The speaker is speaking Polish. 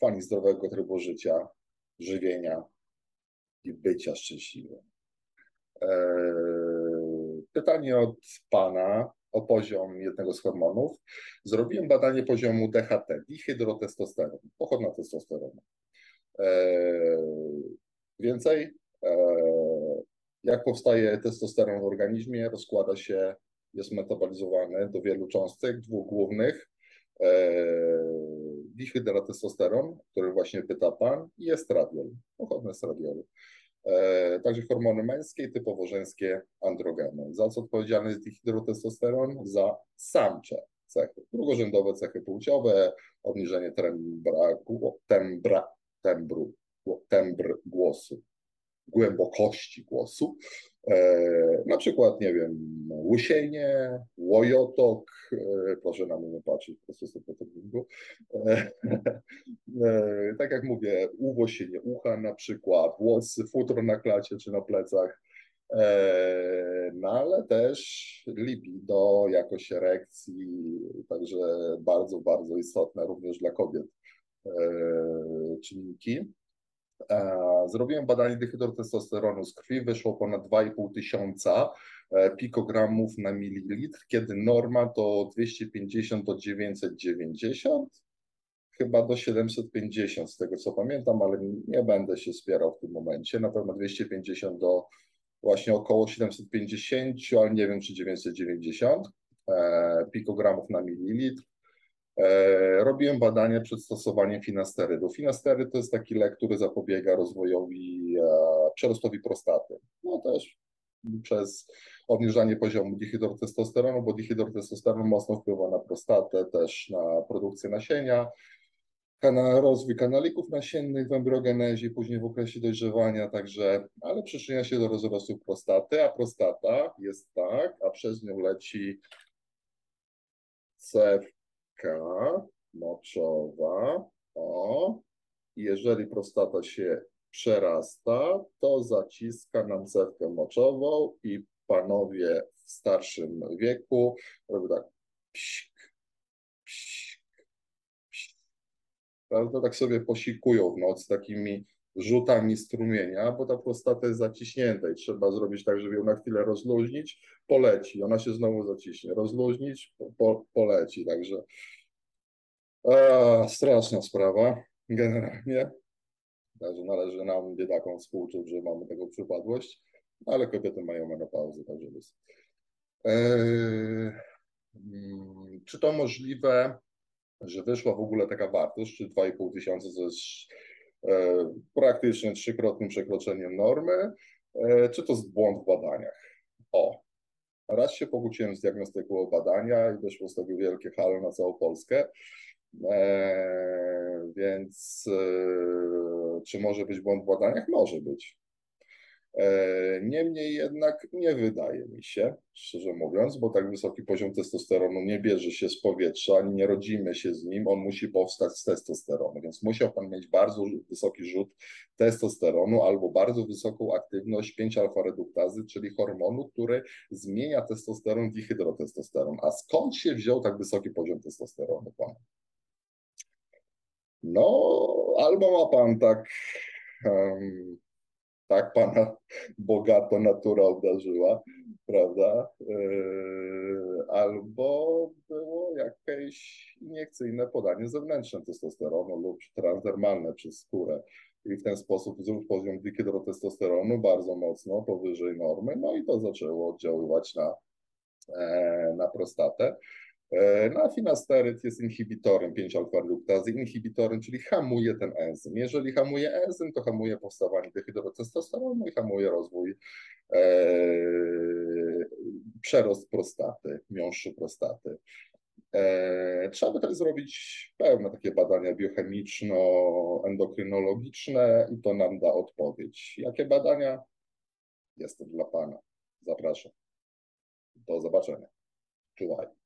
fani zdrowego trybu życia, żywienia i bycia szczęśliwym. Eee, pytanie od pana o poziom jednego z hormonów. Zrobiłem badanie poziomu DHT, dihydrotestosteron, pochodna testosteronu. Eee, więcej, eee, jak powstaje testosteron w organizmie, rozkłada się, jest metabolizowany do wielu cząstek, dwóch głównych. Dihydrotestosteron, który właśnie pyta Pan, i estradiol, pochodny estradiolu. E, także hormony męskie, typowo żeńskie androgeny. Za co odpowiedzialny jest dihydrotestosteron? Za samcze cechy. Drugorzędowe cechy płciowe, obniżenie tembra, tembra, tembru, tembr głosu, głębokości głosu. E, na przykład, nie wiem, łysienie, łojotok, e, proszę na mnie nie patrzeć, po prostu sobie to e, Tak jak mówię, uwłosienie ucha na przykład, włosy, futro na klacie czy na plecach, no ale też libido, jakość erekcji, także bardzo, bardzo istotne również dla kobiet. Czynniki. Zrobiłem badanie dihydrotestosteronu z krwi, wyszło ponad 2,5 tysiąca e, pikogramów na mililitr, kiedy norma to 250 do 990, chyba do 750 z tego co pamiętam, ale nie będę się spierał w tym momencie, na pewno 250 do właśnie około 750, ale nie wiem czy 990 e, pikogramów na mililitr. E, robiłem badania przed stosowaniem finasterydu. Finastery to jest taki lek, który zapobiega rozwojowi, e, przerostowi prostaty. No też przez obniżanie poziomu dihydrotestosteronu, bo dihydrotestosteron mocno wpływa na prostatę, też na produkcję nasienia, na rozwój kanalików nasiennych w embryogenezie, później w okresie dojrzewania, także, ale przyczynia się do rozrostu prostaty, a prostata jest tak, a przez nią leci cew moczowa. O, jeżeli prostata się przerasta, to zaciska nam cewkę moczową i panowie w starszym wieku robią tak psik, psik, psik. Prawda? Tak sobie posikują w nocy takimi rzutami strumienia, bo ta prostata jest zaciśnięta i trzeba zrobić tak, żeby ją na chwilę rozluźnić, poleci, ona się znowu zaciśnie, rozluźnić, po, poleci, także. Straszna sprawa generalnie, także należy nam biedakom współczuć, że mamy tego przypadłość, ale kobiety mają menopauzę, także jest. E, mm, czy to możliwe, że wyszła w ogóle taka wartość, czy 2,5 tysiąca to jest praktycznie trzykrotnym przekroczeniem normy, e, czy to jest błąd w badaniach. O, raz się pokłóciłem z diagnostyką badania i wyszło z tego wielkie halo na całą Polskę, e, więc czy może być błąd w badaniach? Może być. E, niemniej jednak nie wydaje mi się, szczerze mówiąc, bo tak wysoki poziom testosteronu nie bierze się z powietrza, ani nie rodzimy się z nim, on musi powstać z testosteronu, więc musiał Pan mieć bardzo wysoki rzut testosteronu albo bardzo wysoką aktywność 5-alfa-reduktazy, czyli hormonu, który zmienia testosteron w dihydrotestosteron. A skąd się wziął tak wysoki poziom testosteronu Pan? No, albo ma Pan tak... Um, tak pana bogato natura obdarzyła, prawda? Yy, albo było jakieś iniekcyjne podanie zewnętrzne testosteronu lub transdermalne przez skórę. I w ten sposób wzrósł poziom dihydrotestosteronu bardzo mocno powyżej normy, no i to zaczęło oddziaływać na, e, na prostatę. E, no a finasteryt jest inhibitorem 5-alfa-reduktazy, inhibitorem, czyli hamuje ten enzym. Jeżeli hamuje enzym, to hamuje powstawanie dehydrotestosteronu i hamuje rozwój, e, przerost prostaty, miąższu prostaty. E, trzeba by też zrobić pełne takie badania biochemiczno-endokrynologiczne i to nam da odpowiedź. Jakie badania? Jestem dla Pana. Zapraszam. Do zobaczenia. Czuwaj.